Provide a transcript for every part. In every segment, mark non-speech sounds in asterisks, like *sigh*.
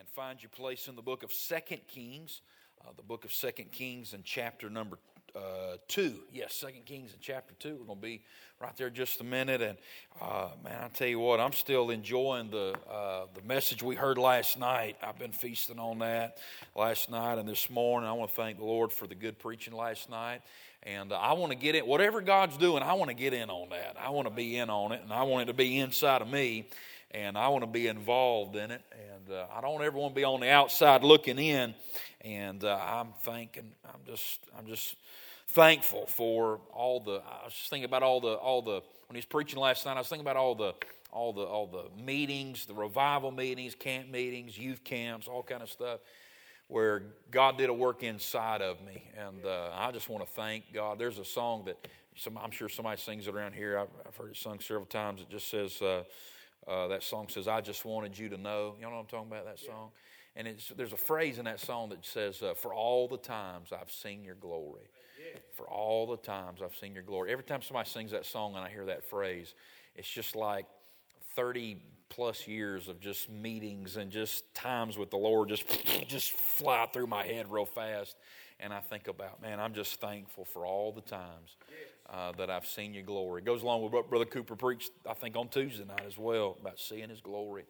and find your place in the book of Second Kings, uh, the book of Second Kings and chapter number uh, 2. Yes, Second Kings and chapter 2. We're going to be right there just a minute. And uh, man, I tell you what, I'm still enjoying the, uh, the message we heard last night. I've been feasting on that last night and this morning. I want to thank the Lord for the good preaching last night. And uh, I want to get in, whatever God's doing, I want to get in on that. I want to be in on it, and I want it to be inside of me and I want to be involved in it. And uh, I don't ever want to be on the outside looking in. And uh, I'm thinking, I'm just, I'm just thankful for all the. I was thinking about all the, all the. When he was preaching last night, I was thinking about all the, all the, all the meetings, the revival meetings, camp meetings, youth camps, all kind of stuff, where God did a work inside of me, and uh, I just want to thank God. There's a song that some, I'm sure somebody sings it around here. I've, I've heard it sung several times. It just says. Uh, that song says, I just wanted you to know. You know what I'm talking about, that song? And there's a phrase in that song that says, uh, For all the times I've seen your glory. For all the times I've seen your glory. Every time somebody sings that song and I hear that phrase, it's just like 30 plus years of just meetings and just times with the Lord just, *laughs* just fly through my head real fast. And I think about, man, I'm just thankful for all the times uh, that I've seen your glory. It goes along with what Brother Cooper preached, I think, on Tuesday night as well, about seeing his glory.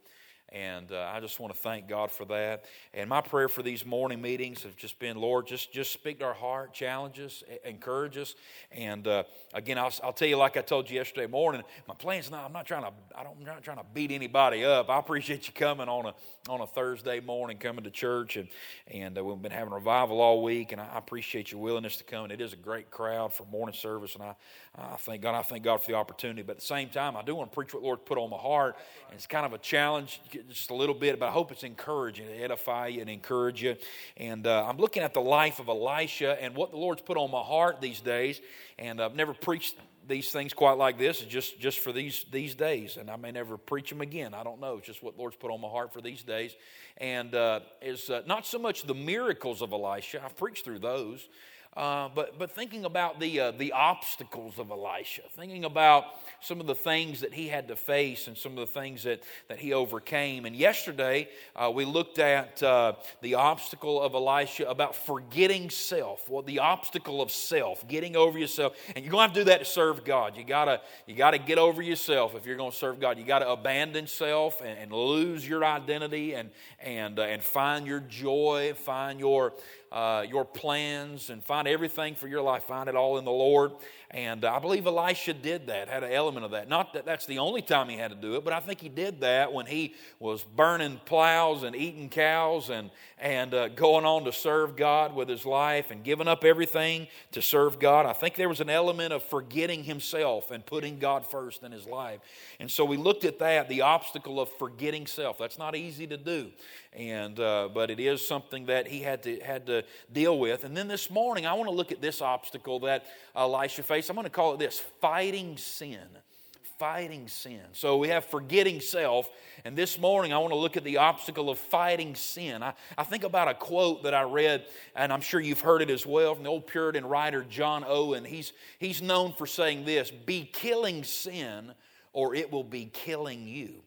And uh, I just want to thank God for that. And my prayer for these morning meetings have just been, Lord, just, just speak to our heart, challenge us, encourage us. And uh, again, I'll, I'll, tell you, like I told you yesterday morning, my plan's not, I'm not trying to, I don't, I'm not trying to beat anybody up. I appreciate you coming on a, on a Thursday morning, coming to church. And, and uh, we've been having revival all week. And I appreciate your willingness to come. And it is a great crowd for morning service. And I, I thank God. I thank God for the opportunity. But at the same time, I do want to preach what Lord put on my heart. And it's kind of a challenge just a little bit, but I hope it's encouraging, edify you and encourage you. And uh, I'm looking at the life of Elisha and what the Lord's put on my heart these days. And I've never preached these things quite like this just just for these these days. And i may never preach them again. I don't know. It's just what lord's put on my heart for these days. And uh, is uh, not so much the miracles of elisha. I've preached through those uh, but, but thinking about the, uh, the obstacles of Elisha, thinking about some of the things that he had to face and some of the things that, that he overcame. And yesterday, uh, we looked at uh, the obstacle of Elisha about forgetting self, well, the obstacle of self, getting over yourself. And you're going to have to do that to serve God. You gotta you got to get over yourself if you're going to serve God. You got to abandon self and, and, lose your identity and, and, uh, and find your joy, find your uh, your plans and find everything for your life. Find it all in the Lord. And I believe Elisha did that, had an element of that. Not that that's the only time he had to do it, but I think he did that when he was burning plows and eating cows and, and uh, going on to serve God with his life and giving up everything to serve God. I think there was an element of forgetting himself and putting God first in his life. And so we looked at that, the obstacle of forgetting self. That's not easy to do. And, uh, but it is something that he had to, had to deal with. And then this morning, I want to look at this obstacle that Elisha faced I'm going to call it this fighting sin. Fighting sin. So we have forgetting self. And this morning, I want to look at the obstacle of fighting sin. I, I think about a quote that I read, and I'm sure you've heard it as well from the old Puritan writer John Owen. He's, he's known for saying this Be killing sin, or it will be killing you.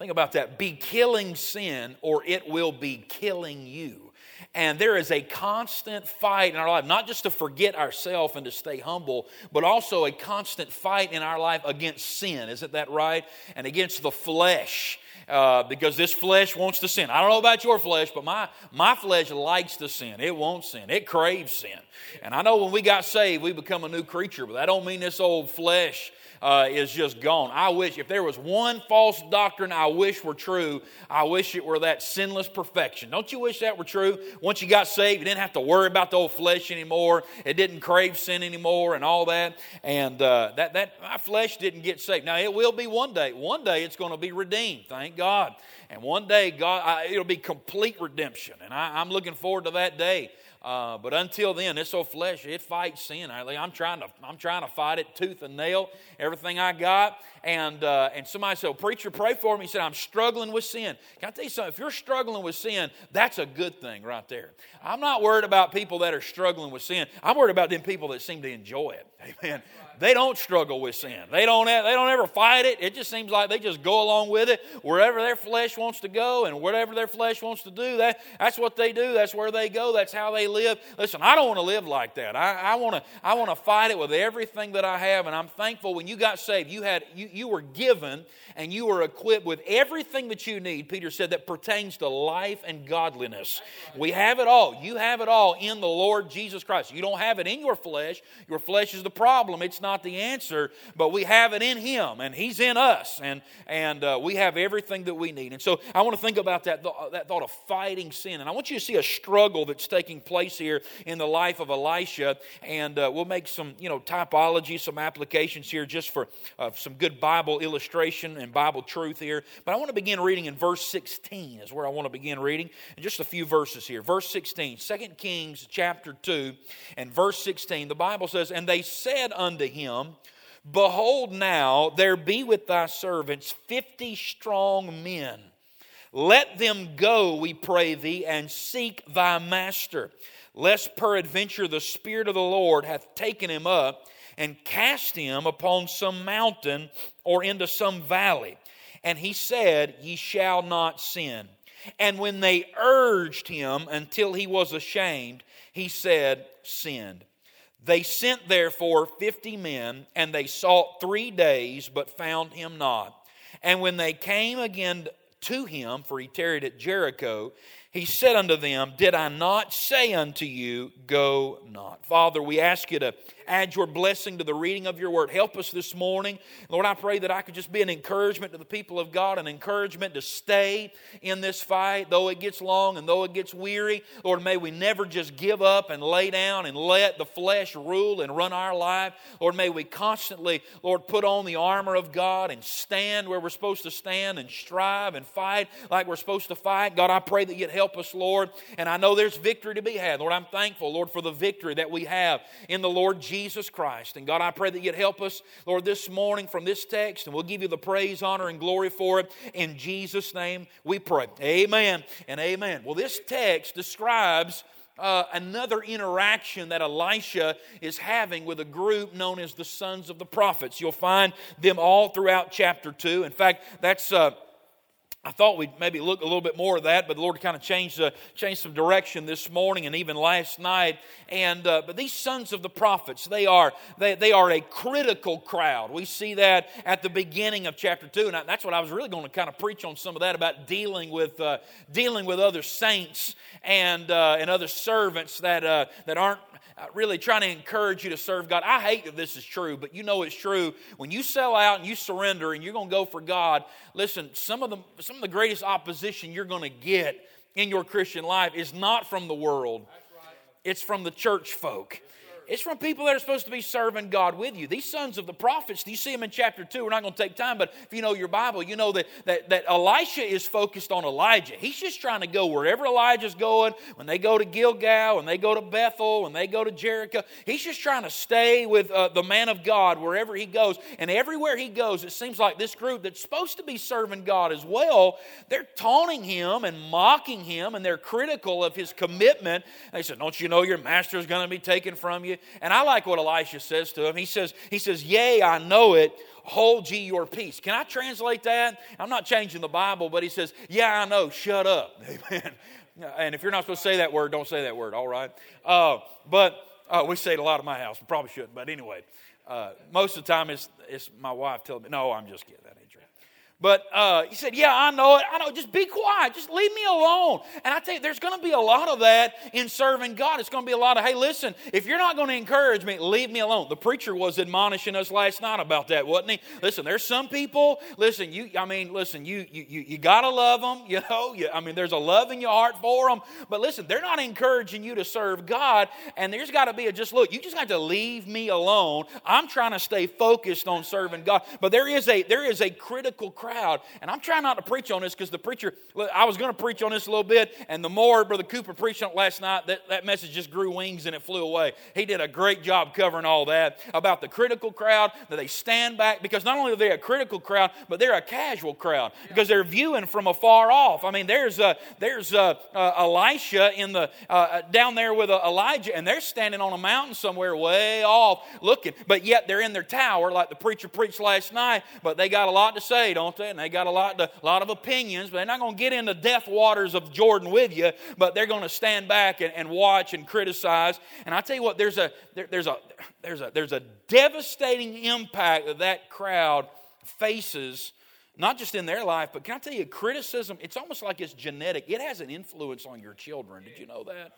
Think about that. Be killing sin, or it will be killing you. And there is a constant fight in our life, not just to forget ourselves and to stay humble, but also a constant fight in our life against sin. Isn't that right? And against the flesh. Uh, because this flesh wants to sin. I don't know about your flesh, but my, my flesh likes to sin. It won't sin. It craves sin. And I know when we got saved, we become a new creature, but that don't mean this old flesh uh, is just gone. I wish, if there was one false doctrine I wish were true, I wish it were that sinless perfection. Don't you wish that were true? Once you got saved, you didn't have to worry about the old flesh anymore. It didn't crave sin anymore and all that. And uh, that, that my flesh didn't get saved. Now, it will be one day. One day it's going to be redeemed. Thank God. And one day, God, I, it'll be complete redemption. And I, I'm looking forward to that day. Uh, but until then, this old flesh, it fights sin. I, am trying to, I'm trying to fight it tooth and nail, everything I got. and, uh, and somebody said, well, Preacher, pray for me. He said, I'm struggling with sin. Can I tell you something? If you're struggling with sin, that's a good thing right there. I'm not worried about people that are struggling with sin. I'm worried about them people that seem to enjoy it. *laughs* Amen they don't struggle with sin. They don't, they don't ever fight it. It just seems like they just go along with it wherever their flesh wants to go and whatever their flesh wants to do. That, that's what they do. That's where they go. That's how they live. Listen, I don't want to live like that. I, I want to I want to fight it with everything that I have. And I'm thankful when you got saved, you, had, you, you were given and you were equipped with everything that you need, Peter said, that pertains to life and godliness. We have it all. You have it all in the Lord Jesus Christ. You don't have it in your flesh. Your flesh is the problem. It's not not the answer, but we have it in Him, and He's in us, and, and uh, we have everything that we need. And so I want to think about that, that thought of fighting sin. And I want you to see a struggle that's taking place here in the life of Elisha, and uh, we'll make some you know typology, some applications here just for uh, some good Bible illustration and Bible truth here. But I want to begin reading in verse 16 is where I want to begin reading, and just a few verses here. Verse 16, 2 Kings chapter 2 and verse 16, the Bible says, And they said unto him, him, Behold, now there be with thy servants fifty strong men. Let them go, we pray thee, and seek thy master, lest peradventure the Spirit of the Lord hath taken him up and cast him upon some mountain or into some valley. And he said, Ye shall not sin. And when they urged him until he was ashamed, he said, Sinned. They sent therefore fifty men, and they sought three days, but found him not. And when they came again to him, for he tarried at Jericho, he said unto them, Did I not say unto you, Go not? Father, we ask you to add your blessing to the reading of your word. Help us this morning. Lord, I pray that I could just be an encouragement to the people of God, an encouragement to stay in this fight, though it gets long and though it gets weary. Lord, may we never just give up and lay down and let the flesh rule and run our life. Lord, may we constantly, Lord, put on the armor of God and stand where we're supposed to stand and strive and fight like we're supposed to fight. God, I pray that you'd help us, Lord. And I know there's victory to be had. Lord, I'm thankful, Lord, for the victory that we have in the Lord Jesus. Jesus Christ. And God, I pray that you'd help us, Lord, this morning from this text, and we'll give you the praise, honor, and glory for it. In Jesus' name we pray. Amen and amen. Well, this text describes. Uh, another interaction that Elisha is having with a group known as the sons of the prophets. You'll find them all throughout chapter 2. In fact, that's. Uh, I thought we'd maybe look a little bit more of that, but the Lord kind of changed, uh, changed some direction this morning and even last night. And uh, but these sons of the prophets, they are they, they are a critical crowd. We see that at the beginning of chapter two, and that's what I was really going to kind of preach on some of that about dealing with uh, dealing with other saints and uh, and other servants that uh, that aren't Uh, really trying to encourage you to serve God. I hate that this is true, but you know it's true. When you sell out and you surrender and you're going to go for God, listen, some of the, some of the greatest opposition you're going to get in your Christian life is not from the world, it's from the church folk. It's from people that are supposed to be serving God with you. These sons of the prophets, do you see them in chapter 2? We're not going to take time, but if you know your Bible, you know that, that, that Elisha is focused on Elijah. He's just trying to go wherever Elijah's going. When they go to Gilgal, when they go to Bethel, when they go to Jericho, he's just trying to stay with uh, the man of God wherever he goes. And everywhere he goes, it seems like this group that's supposed to be serving God as well, they're taunting him and mocking him, and they're critical of his commitment. They said, Don't you know your master is going to be taken from you? And I like what Elisha says to him. He says, he says, Yea, I know it. Hold ye your peace. Can I translate that? I'm not changing the Bible, but he says, Yeah, I know. Shut up. *laughs* Amen. And if you're not supposed to say that word, don't say that word, all right? Uh, but uh, we say it a lot at my house. We probably shouldn't. But anyway, uh, most of the time it's, it's my wife telling me, No, I'm just kidding. But uh, he said, Yeah, I know it. I know. Just be quiet. Just leave me alone. And I tell you, there's going to be a lot of that in serving God. It's going to be a lot of, hey, listen, if you're not going to encourage me, leave me alone. The preacher was admonishing us last night about that, wasn't he? Listen, there's some people, listen, you, I mean, listen, you, you, you, you got to love them, you know. You, I mean, there's a love in your heart for them. But listen, they're not encouraging you to serve God. And there's got to be a just look, you just got to leave me alone. I'm trying to stay focused on serving God. But there is a, there is a critical crowd. And I'm trying not to preach on this because the preacher, I was going to preach on this a little bit, and the more Brother Cooper preached on it last night, that, that message just grew wings and it flew away. He did a great job covering all that about the critical crowd, that they stand back because not only are they a critical crowd, but they're a casual crowd because they're viewing from afar off. I mean, there's uh, there's uh, uh, Elisha in the uh, uh, down there with uh, Elijah, and they're standing on a mountain somewhere way off looking, but yet they're in their tower like the preacher preached last night. But they got a lot to say, don't And they got a lot a lot of opinions. But they're not going to get into death waters of Jordan with you. But they're going to stand back and, and watch and criticize. And I tell you what, there's a there, there's a there's a there's a devastating impact that that crowd faces not just in their life, but can I tell you, criticism, it's almost like it's genetic. It has an influence on your children. Did you know that?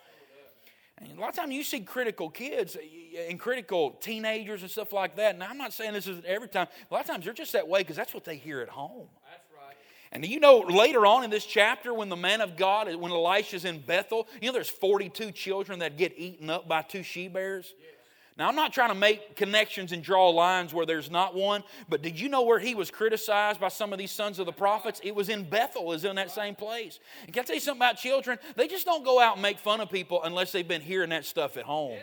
And a lot of times you see critical kids eh, eh, and critical teenagers and stuff like that. And I'm not saying this is every time. A lot of times they're just that way because that's what they hear at home. That's right. And you know, later on in this chapter, when the man of God, when Elisha's in Bethel, you know, there's 42 children that get eaten up by two she bears. Yeah. Now, I'm not trying to make connections and draw lines where there's not one, but did you know where he was criticized by some of these sons of the prophets? It was in Bethel, is in that same place. And can I tell you something about children? They just don't go out and make fun of people unless they've been hearing that stuff at home.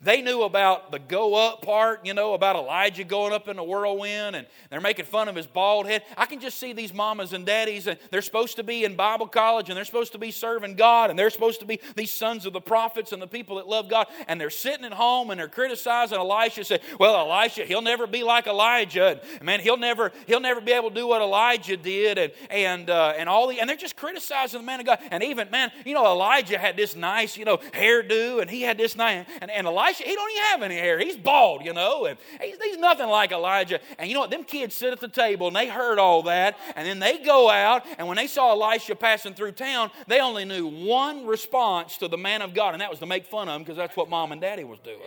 They knew about the go up part, you know, about Elijah going up in the whirlwind, and they're making fun of his bald head. I can just see these mamas and daddies, and they're supposed to be in Bible college, and they're supposed to be serving God, and they're supposed to be these sons of the prophets and the people that love God, and they're sitting at home and they're criticizing Elisha, say, "Well, Elisha, he'll never be like Elijah, and man, he'll never he'll never be able to do what Elijah did, and and uh, and all the and they're just criticizing the man of God, and even man, you know, Elijah had this nice, you know, hairdo, and he had this nice, and, and Elijah Elisha, he don't even have any hair. He's bald, you know, and he's, he's nothing like Elijah. And you know what? Them kids sit at the table and they heard all that, and then they go out, and when they saw Elisha passing through town, they only knew one response to the man of God, and that was to make fun of him because that's what mom and daddy was doing.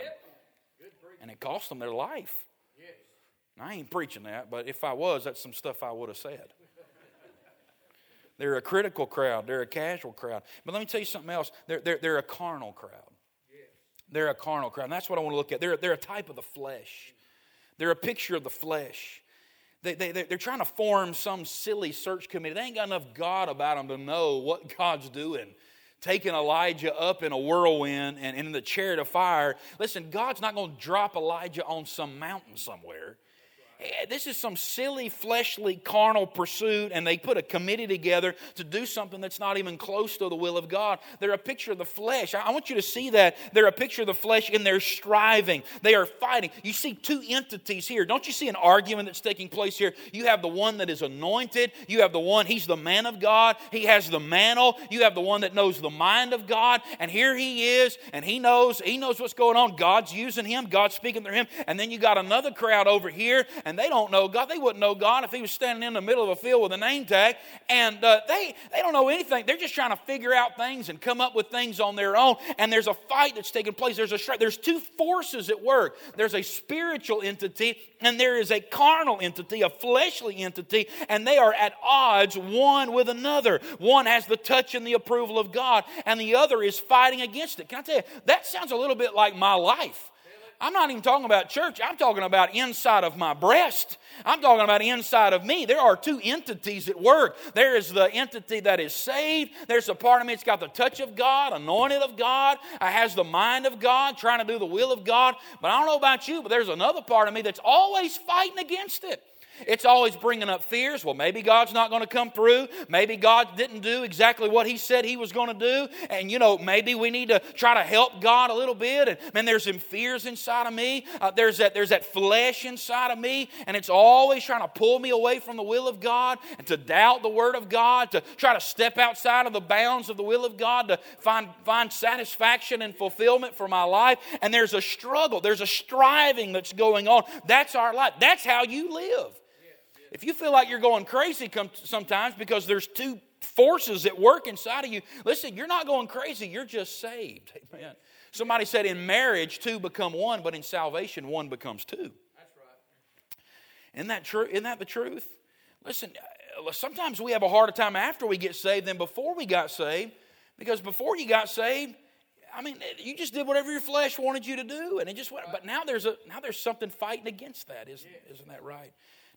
And it cost them their life. I ain't preaching that, but if I was, that's some stuff I would have said. They're a critical crowd. They're a casual crowd. But let me tell you something else. They're, they're, they're a carnal crowd. They're a carnal crowd. And that's what I want to look at. They're, they're a type of the flesh, they're a picture of the flesh. They, they, they're trying to form some silly search committee. They ain't got enough God about them to know what *laughs* God's doing. Taking Elijah up in a whirlwind and, and in the chariot of fire. Listen, God's not going to drop Elijah on some mountain somewhere. Eh, this is some silly, fleshly, carnal pursuit, and they put a committee together to do something that's not even close to the will of God. They're a picture of the flesh. I want you to see that. They're a picture of the flesh in their striving. They are fighting. You see two entities here. Don't you see an argument that's taking place here? You have the one that is anointed, you have the one, he's the man of God, he has the mantle, you have the one that knows the mind of God, and here he is, and he knows, he knows what's going on. God's using him, God's speaking through him, and then you got another crowd over here and they don't know God. They wouldn't know God if He was standing in the middle of a field with a name tag. And uh, they, they don't know anything. They're just trying to figure out things and come up with things on their own. And there's a fight that's taking place. There's, a, there's two forces at work there's a spiritual entity and there is a carnal entity, a fleshly entity, and they are at odds one with another. One has the touch and the approval of God, and the other is fighting against it. Can I tell you, that sounds a little bit like my life. I'm not even talking about church. I'm talking about inside of my breast. I'm talking about inside of me. There are two entities at work. There is the entity that is saved. There's a part of me that's got the touch of God, anointed of God, uh, has the mind of God, trying to do the will of God. But I don't know about you, but there's another part of me that's always fighting against it. It's always bringing up fears. Well, maybe God's not going to come through. Maybe God didn't do exactly what He said He was going to do. And, you know, maybe we need to try to help God a little bit. And, man, there's some fears inside of me. Uh, there's, that, there's that flesh inside of me. And it's always trying to pull me away from the will of God and to doubt the Word of God, to try to step outside of the bounds of the will of God, to find, find satisfaction and fulfillment for my life. And there's a struggle, there's a striving that's going on. That's our life. That's how you live. If you feel like you're going crazy sometimes because there's two forces at work inside of you, listen, you're not going crazy, you're just saved. Amen. Somebody said in marriage, two become one, but in salvation, one becomes two. That's right. Isn't that true? Isn't that the truth? Listen, uh, sometimes we have a harder time after we get saved than before we got saved, because before you got saved, I mean, you just did whatever your flesh wanted you to do, and it just went. But now there's a now there's something fighting against that, isn't, isn't that right?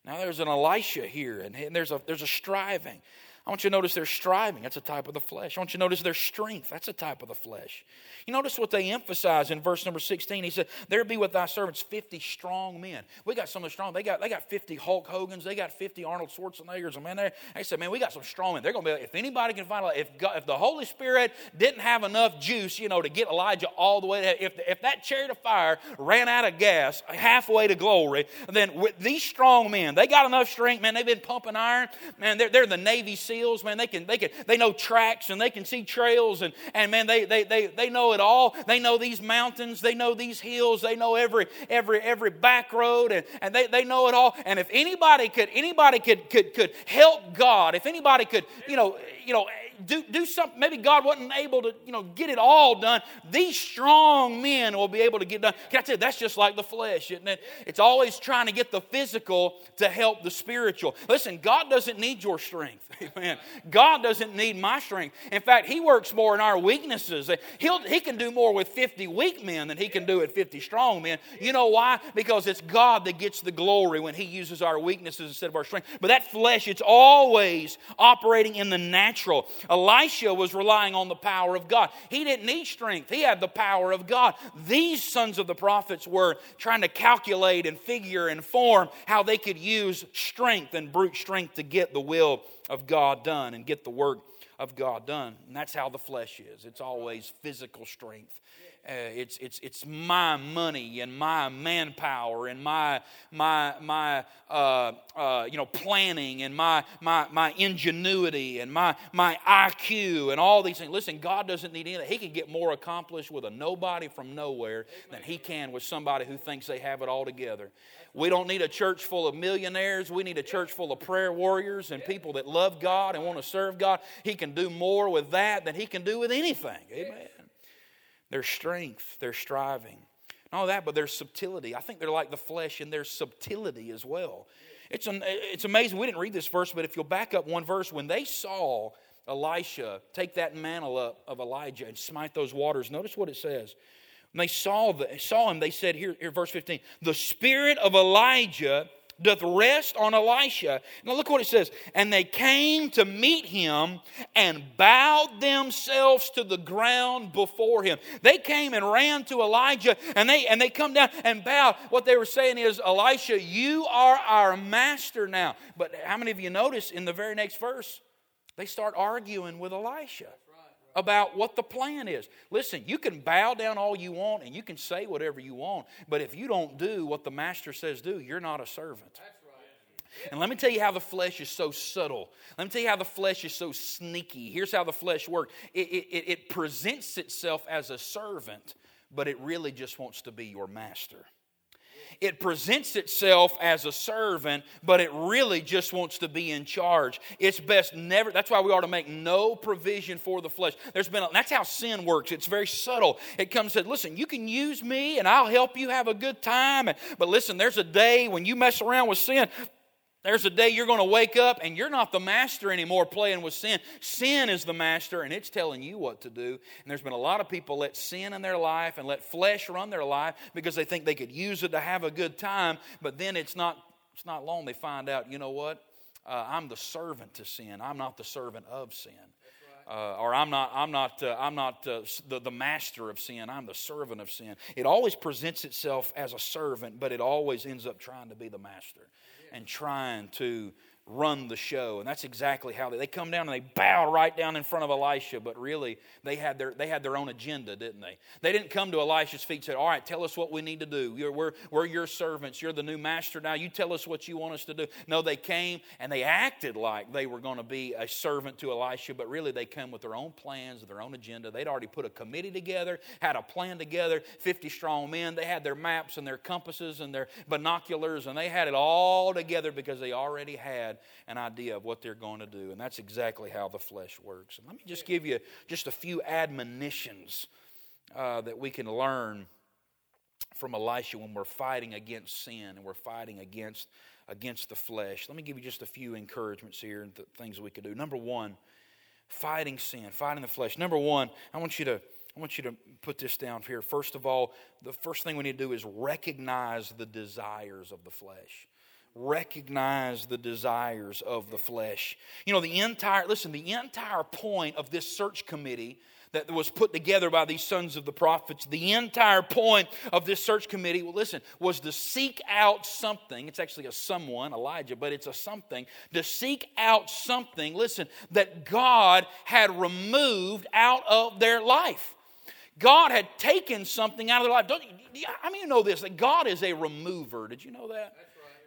Now there's an Elisha here, and there's a, there's a striving. I want you to notice their striving. That's a type of the flesh. I want you to notice their strength. That's a type of the flesh. You notice what they emphasize in verse number 16. He said, There be with thy servants 50 strong men. We got some of the strong. They got, they got 50 Hulk Hogan's. They got 50 Arnold Schwarzeneggers. And man, they, they said, Man, we got some strong men. They're going to be like, if anybody can find, if, if the Holy Spirit didn't have enough juice, you know, to get Elijah all the way, to, if, if that chariot of fire ran out of gas halfway to glory, then with these strong men, they got enough strength, man. They've been pumping iron. Man, they're, they're the Navy SEALs, man. They can, they can, they know tracks and they can see trails and, and man, they, they, they, they know it all. They know these mountains. They know these hills. They know every, every, every back road and, and they, they know it all. And if anybody could, anybody could, could, could help God, if anybody could, you know, you know, do, do something. Maybe God wasn't able to, you know, get it all done. These strong men will be able to get done. Can I tell you, that's just like the flesh, isn't it? It's always trying to get the physical to help the spiritual. Listen, God doesn't need your strength. *laughs* Amen. God doesn't need my strength. In fact, He works more in our weaknesses. He'll, he can do more with 50 weak men than He can do with 50 strong men. You know why? Because it's God that gets the glory when He uses our weaknesses instead of our strength. But that flesh, it's always operating in the natural. Elisha was relying on the power of God. He didn't need strength, he had the power of God. These sons of the prophets were trying to calculate and figure and form how they could use strength and brute strength to get the will of God done and get the work of God done. And that's how the flesh is it's always physical strength. Uh, it's, it's, it's my money and my manpower and my, my, my uh, uh, you know, planning and my, my, my ingenuity and my, my IQ and all these things. Listen, God doesn't need anything. He can get more accomplished with a nobody from nowhere than he can with somebody who thinks they have it all together. We don't need a church full of millionaires. We need a church full of prayer warriors and people that love God and want to serve God. He can do more with that than he can do with anything. Amen their strength, their striving. Not all that, but their subtlety. I think they're like the flesh in their subtlety as well. It's, an, it's amazing. We didn't read this verse, but if you'll back up one verse, when they saw Elisha take that mantle up of Elijah and smite those waters, notice what it says. When they saw, the, saw him, they said, here, here, verse 15, the spirit of Elijah doth rest on Elisha. Now look what it says. And they came to meet him and bowed themselves to the ground before him. They came and ran to Elijah and they and they come down and bow. What they were saying is, Elisha, you are our master now. But how many of you notice in the very next verse, they start arguing with Elisha about what the plan is. Listen, you can bow down all you want and you can say whatever you want, but if you don't do what the master says do, you're not a servant. And let me tell you how the flesh is so subtle. Let me tell you how the flesh is so sneaky. Here's how the flesh works it, it, it presents itself as a servant, but it really just wants to be your master it presents itself as a servant, but it really just wants to be in charge. It's best never, that's why we ought to make no provision for the flesh. There's been, a, that's how sin works. It's very subtle. It comes says, listen, you can use me and I'll help you have a good time. But listen, there's a day when you mess around with sin, there's a day you're going to wake up and you're not the master anymore playing with sin. Sin is the master and it's telling you what to do. And there's been a lot of people let sin in their life and let flesh run their life because they think they could use it to have a good time, but then it's not it's not long they find out, you know what? Uh, I'm the servant to sin. I'm not the servant of sin. Uh, or I'm not, I'm not, uh, I'm not uh, the, the master of sin. I'm the servant of sin. It always presents itself as a servant, but it always ends up trying to be the master and trying to run the show. And that's exactly how they, they come down and they bow right down in front of Elisha, but really they had their, they had their own agenda, didn't they? They didn't come to Elisha's feet and say, All right, tell us what we need to do. You're, we're, we're your servants. You're the new master now. You tell us what you want us to do. No, they came and they acted like they were going to be a servant to Elisha, but really they come with their own plans, their own agenda. They'd already put a committee together, had a plan together, 50 strong men. They had their maps and their compasses and their binoculars, and they had it all together because they already had had an idea of what they're going to do. And that's exactly how the flesh works. And let me just give you just a few admonitions uh, that we can learn from Elisha when we're fighting against sin and we're fighting against, against the flesh. Let me give you just a few encouragements here and th- things we could do. Number one, fighting sin, fighting the flesh. Number one, I want you to I want you to put this down here. First of all, the first thing we need to do is recognize the desires of the flesh recognize the desires of the flesh. You know, the entire, listen, the entire point of this search committee that was put together by these sons of the prophets, the entire point of this search committee, well, listen, was to seek out something. It's actually a someone, Elijah, but it's a something. To seek out something, listen, that God had removed out of their life. God had taken something out of their life. Don't, I mean, you know this, that God is a remover. Did you know that?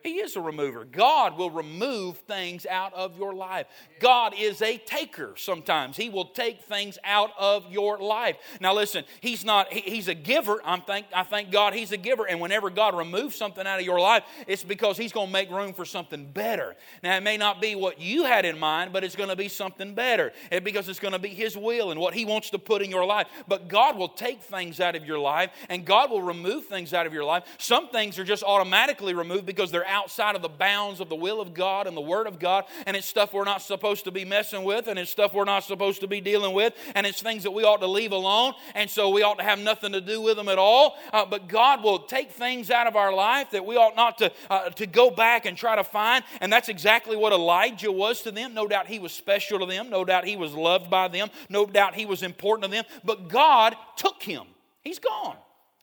He is a remover. God will remove things out of your life. God is a taker sometimes. He will take things out of your life. Now listen, he's not he, he's a giver. I'm thank I thank God he's a giver and whenever God removes something out of your life, it's because he's going to make room for something better. Now it may not be what you had in mind, but it's going to be something better. And because it's going to be his will and what he wants to put in your life. But God will take things out of your life and God will remove things out of your life. Some things are just automatically removed because they're outside of the bounds of the will of God and the Word of God, and it's stuff we're not supposed to be messing with, and it's stuff we're not supposed to be dealing with, and it's things that we ought to leave alone, and so we ought to have nothing to do with them at all. Uh, but God will take things out of our life that we ought not to, uh, to go back and try to find, and that's exactly what Elijah was to them. No doubt he was special to them, no doubt he was loved by them, no doubt he was important to them, but God took him. He's gone.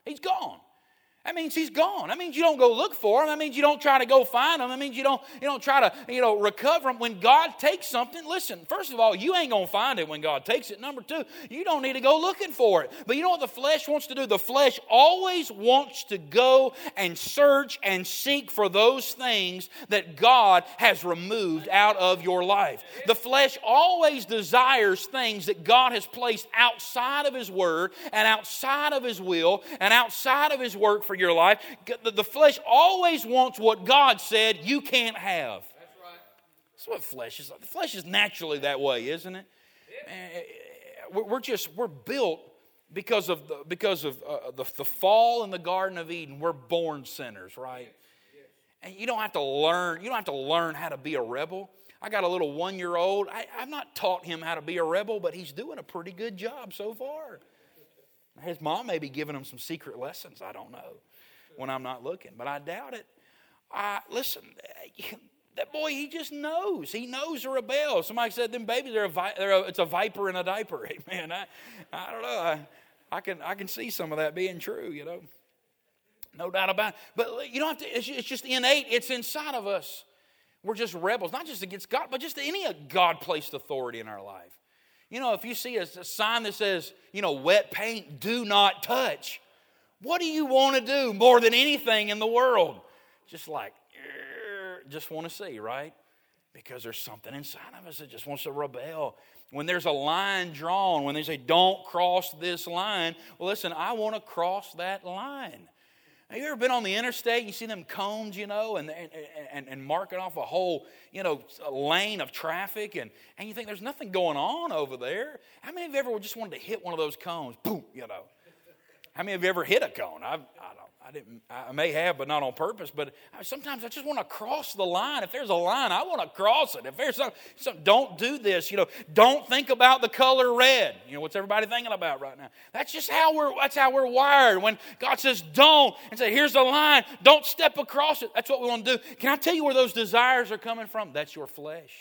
He's gone. That means he's gone. That means you don't go look for him. That means you don't try to go find him. That means you don't, you don't try to, you know, recover him. When God takes something, listen, first of all, you ain't going to find it when God takes it. Number two, you don't need to go looking for it. But you know what the flesh wants to do? The flesh always wants to go and search and seek for those things that God has removed out of your life. The flesh always desires things that God has placed outside of his word and outside of his will and outside of his work for your life. The flesh always wants what God said you can't have. That's right. That's what flesh is. The flesh is naturally that way, isn't it? Eh, we're just we're built because of the, because of uh, the, the fall in the Garden of Eden. We're born sinners, right? And you don't have to learn. You don't have to learn how to be a rebel. I got a little one year old. I've not taught him how to be a rebel, but he's doing a pretty good job so far. His mom may be giving him some secret lessons. I don't know when I'm not looking, but I doubt it. I listen. *laughs* That boy, he just knows. He knows to rebel. Somebody said, "Them babies, they're a, vi- they're a, it's a viper in a diaper." *laughs* Amen. I, I don't know. I, I can I can see some of that being true. You know, no doubt about it. But you don't have to. It's, it's just innate. It's inside of us. We're just rebels, not just against God, but just any uh, God placed authority in our life. You know, if you see a, sign that says, you know, wet paint, do not touch, what do you want to do more than anything in the world? Just like, just want to see, right? Because there's something inside of us that just wants to rebel. When there's a line drawn, when they say, don't cross this line, well, listen, I want to cross that line. Have you ever been on the interstate? You see them cones, you know, and, and, and marking off a whole, you know, lane of traffic, and, and you think there's nothing going on over there. How many of you ever just wanted to hit one of those cones? Boom, you know. How many of you ever hit a cone? I've, I don't. I didn't. I may have, but not on purpose. But sometimes I just want to cross the line. If there's a line, I want to cross it. If there's some, some, don't do this. You know, don't think about the color red. You know, what's everybody thinking about right now? That's just how we're. That's how we're wired. When God says don't and say here's a line, don't step across it. That's what we want to do. Can I tell you where those desires are coming from? That's your flesh.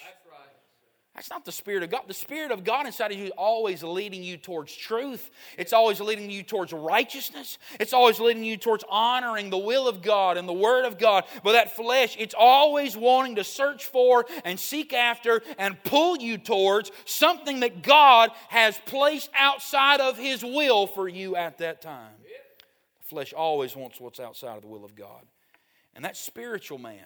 That's not the Spirit of God. The Spirit of God inside of you is always leading you towards truth. It's always leading you towards righteousness. It's always leading you towards honoring the will of God and the Word of God. But that flesh, it's always wanting to search for and seek after and pull you towards something that God has placed outside of His will for you at that time. The flesh always wants what's outside of the will of God. And that spiritual man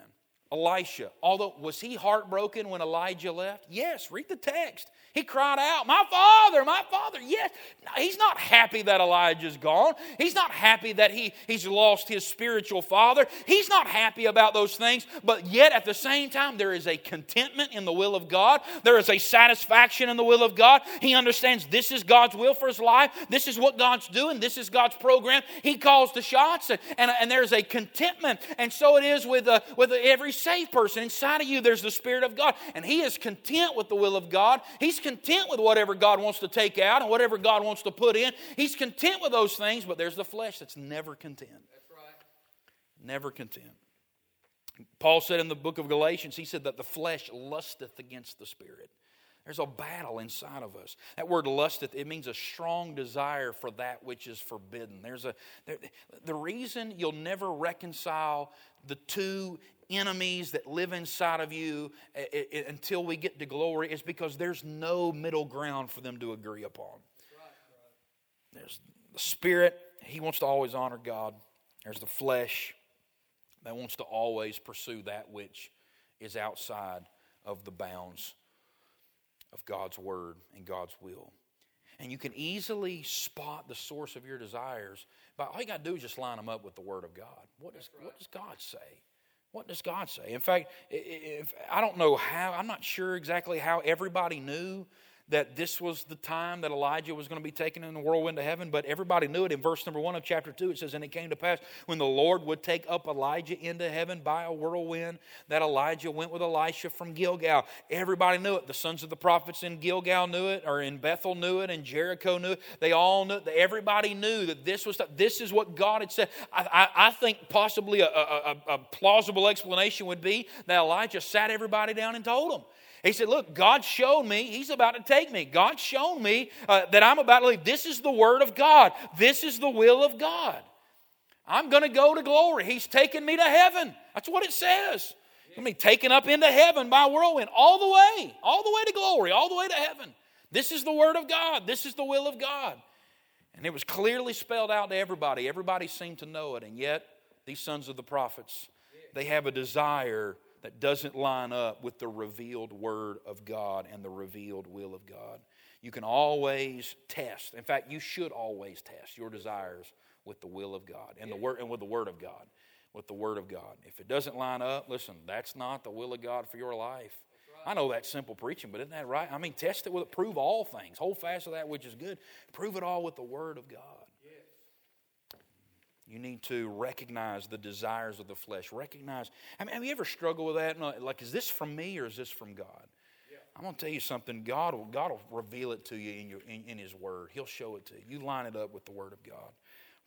Elisha, although was he heartbroken when Elijah left? Yes, read the text. He cried out, My father, my father. Yes. He's not happy that Elijah's gone. He's not happy that he, he's lost his spiritual father. He's not happy about those things. But yet, at the same time, there is a contentment in the will of God. There is a satisfaction in the will of God. He understands this is God's will for his life. This is what God's doing. This is God's program. He calls the shots, and, and, and there's a contentment. And so it is with, uh, with every saved person. Inside of you, there's the Spirit of God. And he is content with the will of God. He's content with whatever God wants to take out and whatever God wants to put in. He's content with those things, but there's the flesh that's never content. That's right. Never content. Paul said in the book of Galatians, he said that the flesh lusteth against the spirit. There's a battle inside of us. That word lusteth, it means a strong desire for that which is forbidden. There's a there, the reason you'll never reconcile the two enemies that live inside of you it, it, until we get to glory is because there's no middle ground for them to agree upon. There's the spirit, he wants to always honor God. There's the flesh that wants to always pursue that which is outside of the bounds of God's word and God's will. And you can easily spot the source of your desires by all you got to do is just line them up with the word of God. What does, right. what does God say? What does God say? In fact, if, I don't know how, I'm not sure exactly how everybody knew that this was the time that Elijah was going to be taken in the whirlwind to heaven, but everybody knew it. In verse number one of chapter two, it says, And it came to pass when the Lord would take up Elijah into heaven by a whirlwind, that Elijah went with Elisha from Gilgal. Everybody knew it. The sons of the prophets in Gilgal knew it, or in Bethel knew it, and Jericho knew it. They all knew it. Everybody knew that this was this is what God had said. I, I, I think possibly a, a, a plausible explanation would be that Elijah sat everybody down and told them. He said, Look, God showed me, He's about to take me. God showed me uh, that I'm about to leave. This is the Word of God, this is the will of God. I'm going to go to glory. He's taking me to heaven. That's what it says. To be taken up into heaven by whirlwind all the way, all the way to glory, all the way to heaven. This is the Word of God, this is the will of God. And it was clearly spelled out to everybody. Everybody seemed to know it. And yet, these sons of the prophets, they have a desire that doesn't line up with the revealed Word of God and the revealed will of God. You can always test. In fact, you should always test your desires with the will of God and the word and with the Word of God. With the Word of God. If it doesn't line up, listen, that's not the will of God for your life. I know that's simple preaching, but isn't that right? I mean, test it with it, prove all things. Hold fast to that which is good. Prove it all with the Word of God. You need to recognize the desires of the flesh. Recognize. I mean, have you ever struggled with that? Uh, like, is this from me or is this from God? Yeah. I'm going to tell you something. God will, God will reveal it to you in, your, in, in His Word. He'll show it to you. You line it up with the Word of God.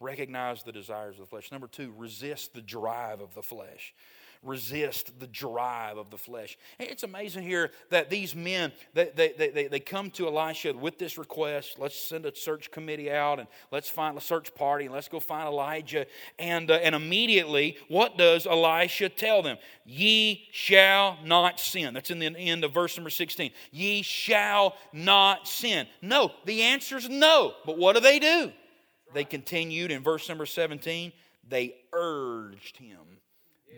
Recognize the desires of the flesh. Number two, resist the drive of the flesh resist the drive of the flesh. It's amazing here that these men, they, they, they, they come to Elisha with this request. Let's send a search committee out and let's find a search party and let's go find Elijah. And, uh, and immediately, what does Elisha tell them? Ye shall not sin. That's in the end of verse number 16. Ye shall not sin. No, the answer is no. But what do they do? They continued in verse number 17. They urged him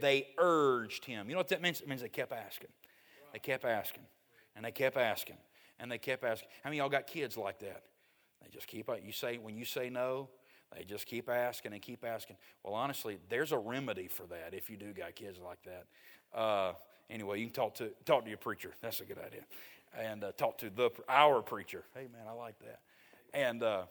they urged him. You know what that means? It means they kept asking. They kept asking. And they kept asking. And they kept asking. How many y'all got kids like that? They just keep you say when you say no, they just keep asking and keep asking. Well, honestly, there's a remedy for that if you do got kids like that. Uh, anyway, you can talk to talk to your preacher. That's a good idea. And uh, talk to the our preacher. Hey man, I like that. And uh,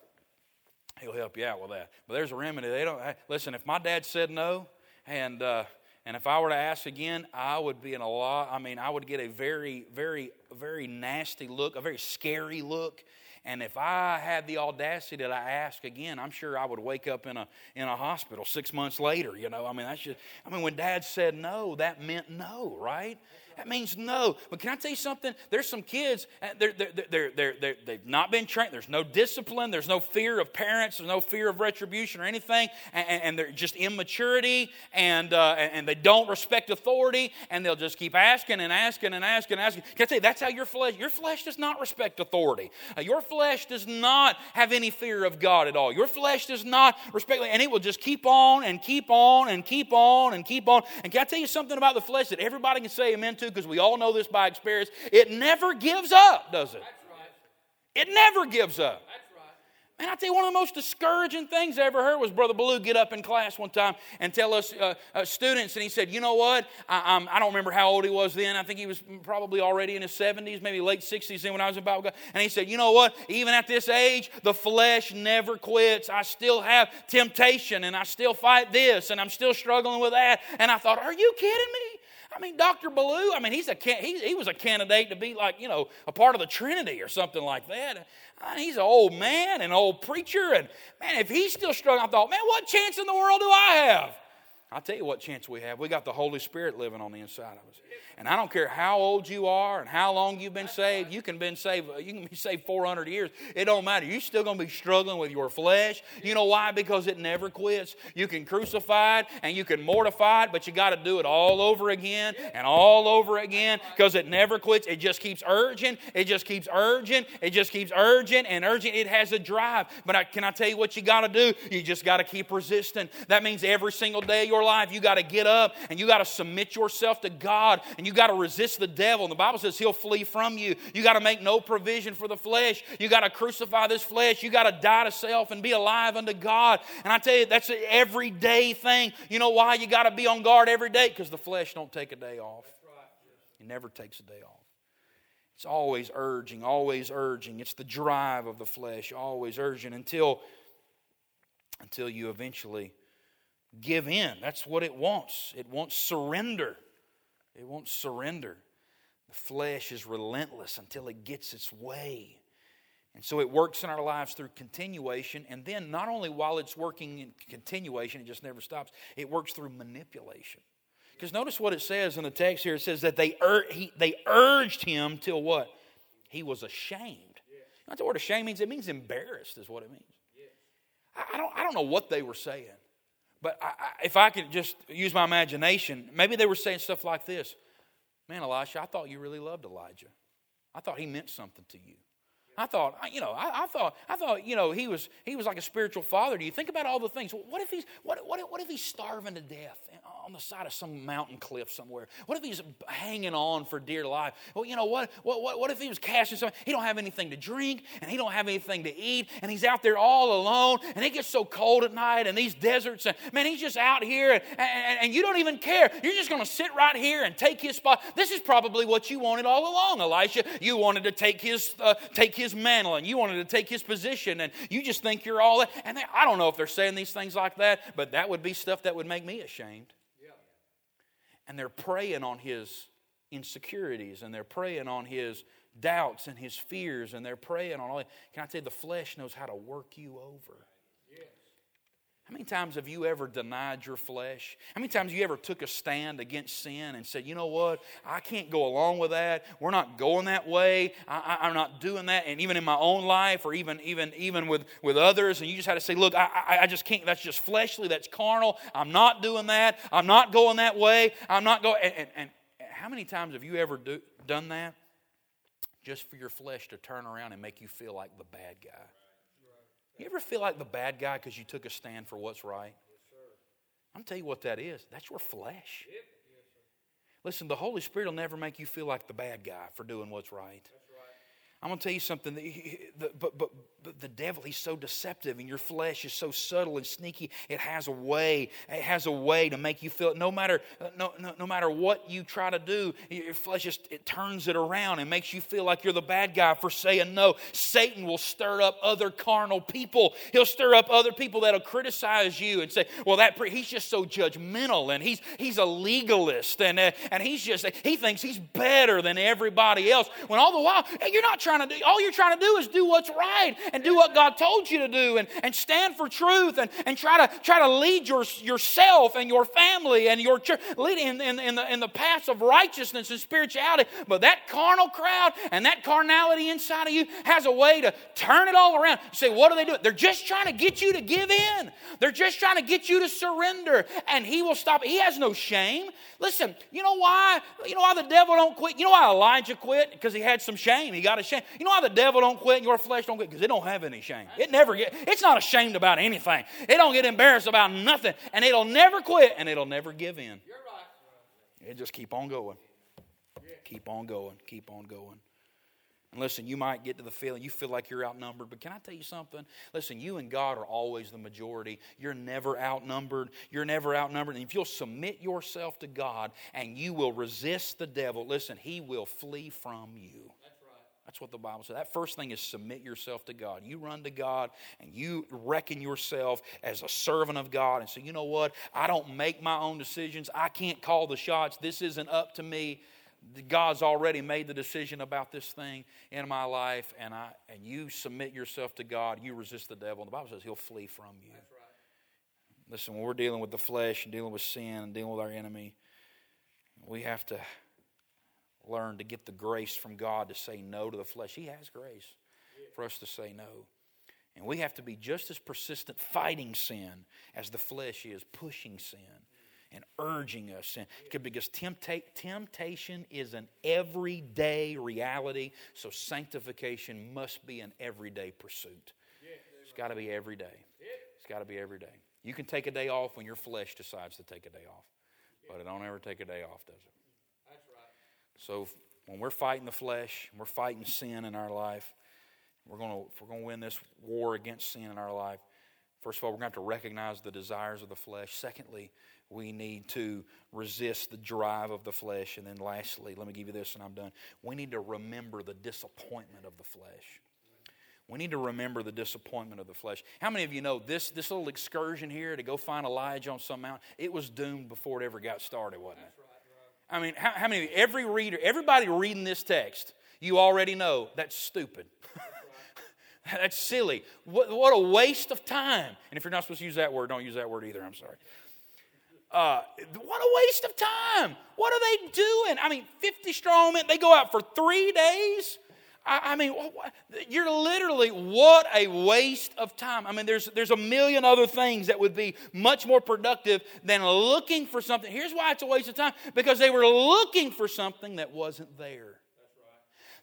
he'll help you out with that. But there's a remedy. They don't listen. If my dad said no, and uh, and if I were to ask again, I would be in a lot, I mean, I would get a very, very, very nasty look, a very scary look. And if I had the audacity to ask again, I'm sure I would wake up in a, in a hospital six months later. You know, I mean, that's just, I mean, when dad said no, that meant no, right? That means no. But can I tell you something? There's some kids, uh, they're, they're, they're, they're, they've not been trained. There's no discipline. There's no fear of parents. There's no fear of retribution or anything. And, and they're just immaturity and, uh, and they don't respect authority. And they'll just keep asking and asking and asking and asking. Can I tell you, that's how your flesh, your flesh does not respect authority. Uh, your flesh does not have any fear of God at all. Your flesh does not respect, and it will just keep on and keep on and keep on and keep on. And can I tell you something about the flesh that everybody can say amen to? Because we all know this by experience. It never gives up, does it? Right. It never gives up. Man, I tell you, one of the most discouraging things I ever heard was Brother Ballou get up in class one time and tell us uh, uh, students, and he said, You know what? I, um, I, don't remember how old he was then. I think he was probably already in his 70s, maybe late 60s then when I was in Bible. And he said, You know what? Even at this age, the flesh never quits. I still have temptation, and I still fight this, and I'm still struggling with that. And I thought, Are you kidding me? I mean, Dr. Ballou, I mean, he's a, he, he was a candidate to be like, you know, a part of the Trinity or something like that. I mean, he's an old man, an old preacher, and man, if he's still struggling, I thought, man, what chance in the world do I have? I'll tell you what chance we have. We got the Holy Spirit living on the inside of us. And I don't care how old you are and how long you've been saved. You can been saved. Uh, you can be saved 400 years. It don't matter. You're still going to be struggling with your flesh. You know why? Because it never quits. You can crucify it and you can mortify it, but you got to do it all over again and all over again because it never quits. It just keeps urging. It just keeps urging. It just keeps urging and urging. It has a drive. But I, can I tell you what you got to do? You just got to keep resisting. That means every single day of your life, you got to get up and you got to submit yourself to God and you got to resist the devil. And the Bible says he'll flee from you. You got to make no provision for the flesh. You got to crucify this flesh. You got to die to self and be alive unto God. And I tell you, that's an everyday thing. You know why you got to be on guard every day? Because the flesh don't take a day off. It never takes a day off. It's always urging, always urging. It's the drive of the flesh, always urging until until you eventually give in. That's what it wants. It wants surrender. It won't surrender. The flesh is relentless until it gets its way. And so it works in our lives through continuation. And then, not only while it's working in continuation, it just never stops, it works through manipulation. Because notice what it says in the text here it says that they, ur- he, they urged him till what? He was ashamed. You know what the word ashamed means? It means embarrassed, is what it means. I don't, I don't know what they were saying, but I, I, if I could just use my imagination, maybe they were saying stuff like this Man, Elisha, I thought you really loved Elijah. I thought he meant something to you. I thought, you know, I, I, thought, I thought, you know, he was he was like a spiritual father Do you. Think about all the things. What if he's what what, what if he's starving to death oh, on the side of some mountain cliff somewhere? What if he's hanging on for dear life? Well, you know what? What what, what if he was casting something? He don't have anything to drink and he don't have anything to eat and he's out there all alone and it gets so cold at night and these deserts and man, he's just out here and, and, and you don't even care. You're just going to sit right here and take his spot. This is probably what you wanted all along, Elisha. You wanted to take his uh, take his mantle and you wanted to take his position and you just think you're all that. And they, I don't know if they're saying these things like that, but that would be stuff that would make me ashamed. And they're preying on his insecurities and they're preying on his doubts and his fears and they're preying on all that. Can I tell you, the flesh knows how to work you over. How many times have you ever denied your flesh? How many times have you ever took a stand against sin and said, you know what, I can't go along with that. We're not going that way. I, am not doing that. And even in my own life or even, even, even with, with others, and you just had to say, look, I, I, I just can't, that's just fleshly, that's carnal. I'm not doing that. I'm not going that way. I'm not going. And, and, and how many times have you ever do, done that just for your flesh to turn around and make you feel like the bad guy? You ever feel like the bad guy because you took a stand for what's right? I'm tell you what that is. That's your flesh. Listen, the Holy Spirit will never make you feel like the bad guy for doing what's right. I'm going to tell you something. But, but, but the devil, he's so deceptive, and your flesh is so subtle and sneaky. It has a way. It has a way to make you feel. No matter no, no, no matter what you try to do, your flesh just it turns it around and makes you feel like you're the bad guy for saying no. Satan will stir up other carnal people. He'll stir up other people that'll criticize you and say, "Well, that he's just so judgmental, and he's he's a legalist, and uh, and he's just he thinks he's better than everybody else." When all the while, you're not trying to do, all you're trying to do is do what's right and do what God told you to do and, and stand for truth and, and try to try to lead your, yourself and your family and your church lead in, in, in, the, in the paths of righteousness and spirituality. But that carnal crowd and that carnality inside of you has a way to turn it all around. You say, what do they do? They're just trying to get you to give in. They're just trying to get you to surrender. And he will stop. He has no shame. Listen, you know why? You know why the devil don't quit? You know why Elijah quit? Because he had some shame. He got ashamed shame. You know why the devil don't quit and your flesh don't quit? Because it don't have any shame. It never get, it's not ashamed about anything. It don't get embarrassed about nothing. And it'll never quit and it'll never give in. You're right. It just keep on going. Keep on going. Keep on going. And listen, you might get to the feeling you feel like you're outnumbered, but can I tell you something? Listen, you and God are always the majority. You're never outnumbered. You're never outnumbered. And if you'll submit yourself to God and you will resist the devil, listen, he will flee from you. That's what the Bible says. That first thing is submit yourself to God. You run to God and you reckon yourself as a servant of God and say, you know what? I don't make my own decisions. I can't call the shots. This isn't up to me. God's already made the decision about this thing in my life, and I and you submit yourself to God, you resist the devil. And the Bible says he'll flee from you. Listen, when we're dealing with the flesh and dealing with sin and dealing with our enemy, we have to learn to get the grace from God to say no to the flesh. He has grace for us to say no. And we have to be just as persistent fighting sin as the flesh is pushing sin and urging us. Sin. Because tempta- temptation is an everyday reality, so sanctification must be an everyday pursuit. It's got to be every day. It's got to be every day. You can take a day off when your flesh decides to take a day off, but it don't ever take a day off, does it? So when we're fighting the flesh, we're fighting sin in our life. We're going to, we're going to win this war against sin in our life, first of all, we're going to have to recognize the desires of the flesh. Secondly, we need to resist the drive of the flesh. And then lastly, let me give you this and I'm done. We need to remember the disappointment of the flesh. We need to remember the disappointment of the flesh. How many of you know this, this little excursion here to go find Elijah on some mountain? It was doomed before it ever got started, wasn't it? I mean, how, how many, every reader, everybody reading this text, you already know that's stupid. *laughs* that's silly. What, what a waste of time. And if you're not supposed to use that word, don't use that word either. I'm sorry. Uh, what a waste of time. What are they doing? I mean, 50 strong men, they go out for three days I, I mean, you're literally, what a waste of time. I mean, there's, there's a million other things that would be much more productive than looking for something. Here's why it's a waste of time because they were looking for something that wasn't there.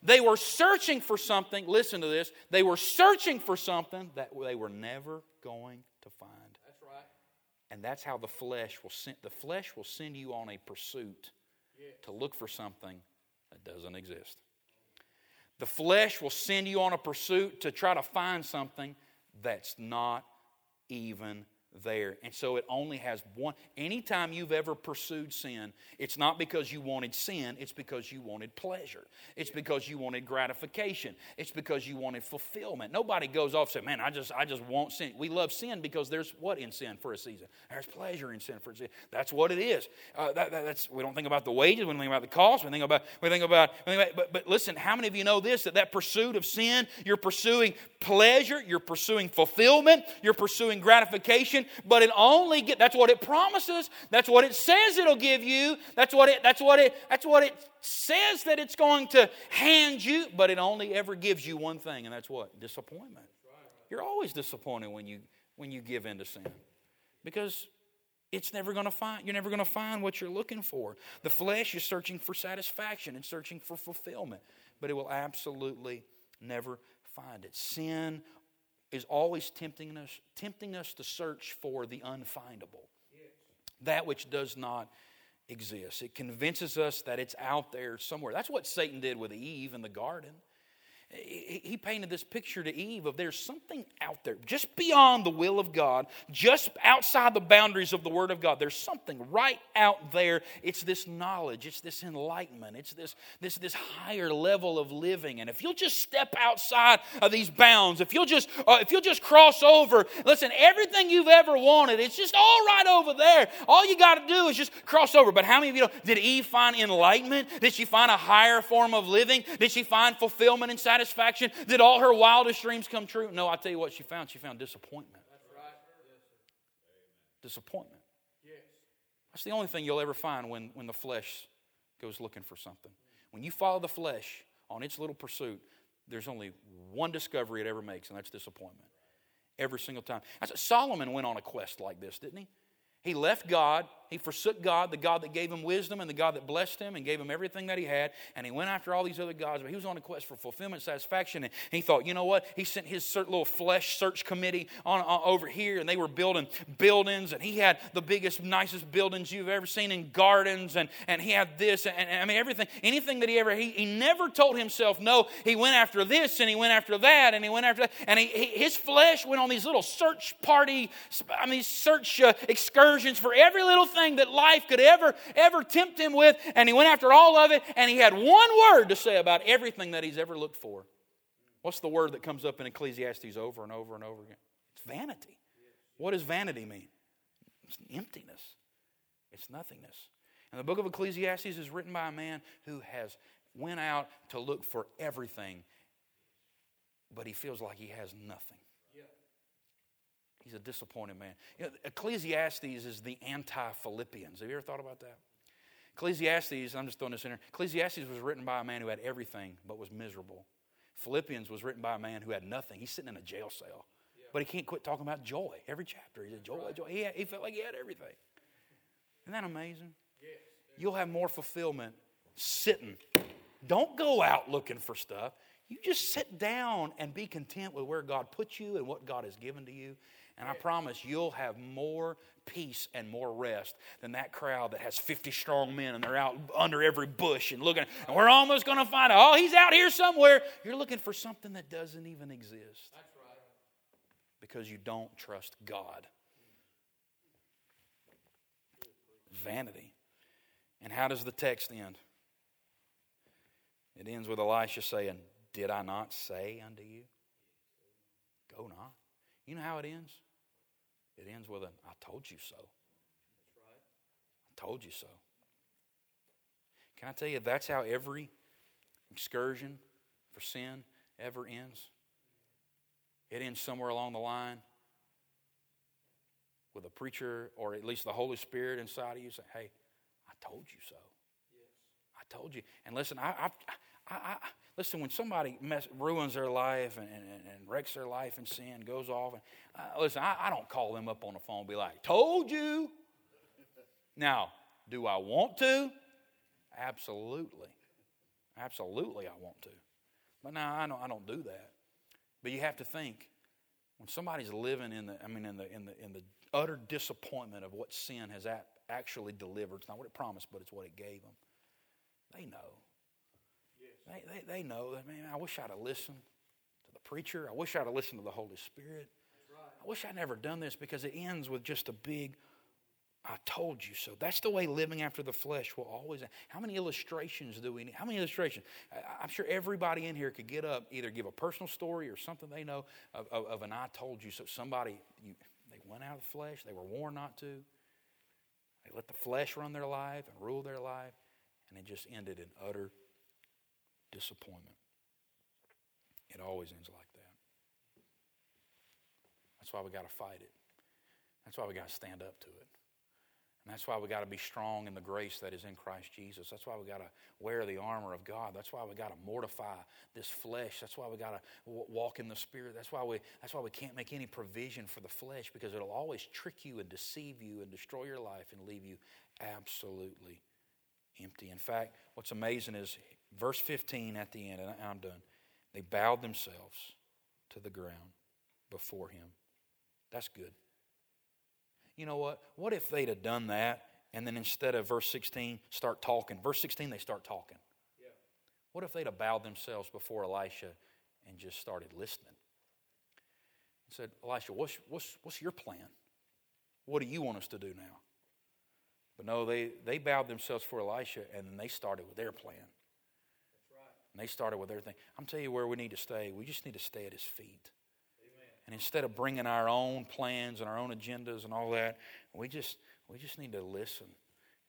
They were searching for something, listen to this, they were searching for something that they were never going to find. That's right. And that's how the flesh will send the flesh will send you on a pursuit yes. to look for something that doesn't exist. The flesh will send you on a pursuit to try to find something that's not even there. And so it only has one. Anytime you've ever pursued sin, it's not because you wanted sin, it's because you wanted pleasure. It's because you wanted gratification. It's because you wanted fulfillment. Nobody goes off and says, Man, I just I just want sin. We love sin because there's what in sin for a season? There's pleasure in sin for a season. That's what it is. Uh, that, that, that's we don't think about the wages, we don't think about the cost, we think about we think about, we think about but, but listen, how many of you know this that that pursuit of sin, you're pursuing pleasure, you're pursuing fulfillment, you're pursuing gratification, but it only get that's what it promises, that's what it says it'll give you, that's what it that's what it that's what it says that it's going to hand you, but it only ever gives you one thing, and that's what? Disappointment. You're always disappointed when you when you give in to sin. Because it's never going to find you're never going to find what you're looking for. The flesh is searching for satisfaction and searching for fulfillment, but it will absolutely never find it. Sin is always tempting us, tempting us to search for the unfindable, that which does not exist. It convinces us that it's out there somewhere. That's what Satan did with Eve in the garden he painted this picture to Eve of there's something out there, just beyond the will of God, just outside the boundaries of the Word of God. There's something right out there. It's this knowledge, it's this enlightenment, it's this, this, this higher level of living. And if you'll just step outside of these bounds, if you'll just uh, if you'll just cross over, listen, everything you've ever wanted, it's just all right over there. All you got to do is just cross over. But how many of you know? Did Eve find enlightenment? Did she find a higher form of living? Did she find fulfillment and satisfaction? Did all her wildest dreams come true? No, I tell you what she found. She found disappointment. Disappointment. That's the only thing you'll ever find when, when the flesh goes looking for something. When you follow the flesh on its little pursuit, there's only one discovery it ever makes, and that's disappointment. Every single time. Solomon went on a quest like this, didn't he? He left God he forsook God, the God that gave him wisdom and the God that blessed him and gave him everything that he had. And he went after all these other gods. But he was on a quest for fulfillment, satisfaction. And he thought, you know what? He sent his little flesh search committee on, on, over here, and they were building buildings. And he had the biggest, nicest buildings you've ever seen in gardens. And, and he had this, and, and I mean, everything, anything that he ever, he, he never told himself no. He went after this, and he went after that, and he went after that. And he, he his flesh went on these little search party, I mean, search uh, excursions for every little thing that life could ever, ever tempt him with. And he went after all of it, and he had one word to say about everything that he's ever looked for. What's the word that comes up in Ecclesiastes over and over and over again? It's vanity. What does vanity mean? It's emptiness, it's nothingness. And the book of Ecclesiastes is written by a man who has went out to look for everything, but he feels like he has nothing. He's a disappointed man. You know, Ecclesiastes is the anti Philippians. Have you ever thought about that? Ecclesiastes, I'm just throwing this in here. Ecclesiastes was written by a man who had everything but was miserable. Philippians was written by a man who had nothing. He's sitting in a jail cell. But he can't quit talking about joy. Every chapter, he said, Joy, joy. He, had, he felt like he had everything. Isn't that amazing? Yes. You'll have more fulfillment sitting. Don't go out looking for stuff. You just sit down and be content with where God put you and what God has given to you. And I promise you'll have more peace and more rest than that crowd that has 50 strong men and they're out under every bush and looking, and we're almost going to find out, oh, he's out here somewhere. You're looking for something that doesn't even exist That's Right. because you don't trust God. Vanity. And how does the text end? It ends with Elisha saying, Did I not say unto you? Go not. You know how it ends? It ends with an I told you so. I told you so. Can I tell you, that's how every excursion for sin ever ends? It ends somewhere along the line with a preacher or at least the Holy Spirit inside of you saying, Hey, I told you so. Yes. I told you. And listen, I, I, I, I listen, when somebody mess, ruins their life and, and, and, wrecks their life in sin, goes off, and uh, listen, I, I don't call them up on the phone and be like, Told you. now, do I want to? Absolutely. Absolutely, I want to. But now I don't, I don't do that. But you have to think when somebody's living in the, I mean, in the, in the, in the utter disappointment of what sin has actually delivered, it's not what it promised, but it's what it gave them. They know. They, they, they know that, man, I wish I'd have listened to the preacher. I wish I'd have listened to the Holy Spirit. Right. I wish I'd never done this because it ends with just a big I told you so. That's the way living after the flesh will always. How many illustrations do we need? How many illustrations? I'm sure everybody in here could get up, either give a personal story or something they know of, of, of an I told you so. Somebody, you, they went out of the flesh, they were warned not to. They let the flesh run their life and rule their life, and it just ended in utter disappointment. It always ends like that. That's why we got to fight it. That's why we got to stand up to it. And that's why we got to be strong in the grace that is in Christ Jesus. That's why we got to wear the armor of God. That's why we got to mortify this flesh. That's why we got to walk in the Spirit. That's why we. That's why we can't make any provision for the flesh because it'll always trick you and deceive you and destroy your life and leave you absolutely empty. In fact, what's amazing is verse 15 at the end, and I'm done. They bowed themselves to the ground before Him. That's good you know what? What if they'd have done that and then instead of verse 16, start talking? Verse 16, they start talking. Yeah. What if they'd have bowed themselves before Elisha and just started listening? And said, Elisha, what's, what's, what's your plan? What do you want us to do now? But no, they, they bowed themselves for Elisha and then they started with their plan. And they started with their thing. I'm telling you where we need to stay. We just need to stay at his feet. And instead of bringing our own plans and our own agendas and all that, we just, we just need to listen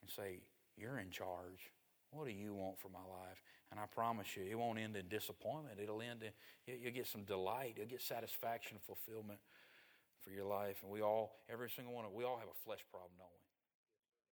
and say, You're in charge. What do you want for my life? And I promise you, it won't end in disappointment. It'll end in, you'll get some delight. You'll get satisfaction, fulfillment for your life. And we all, every single one of us, we all have a flesh problem, don't we?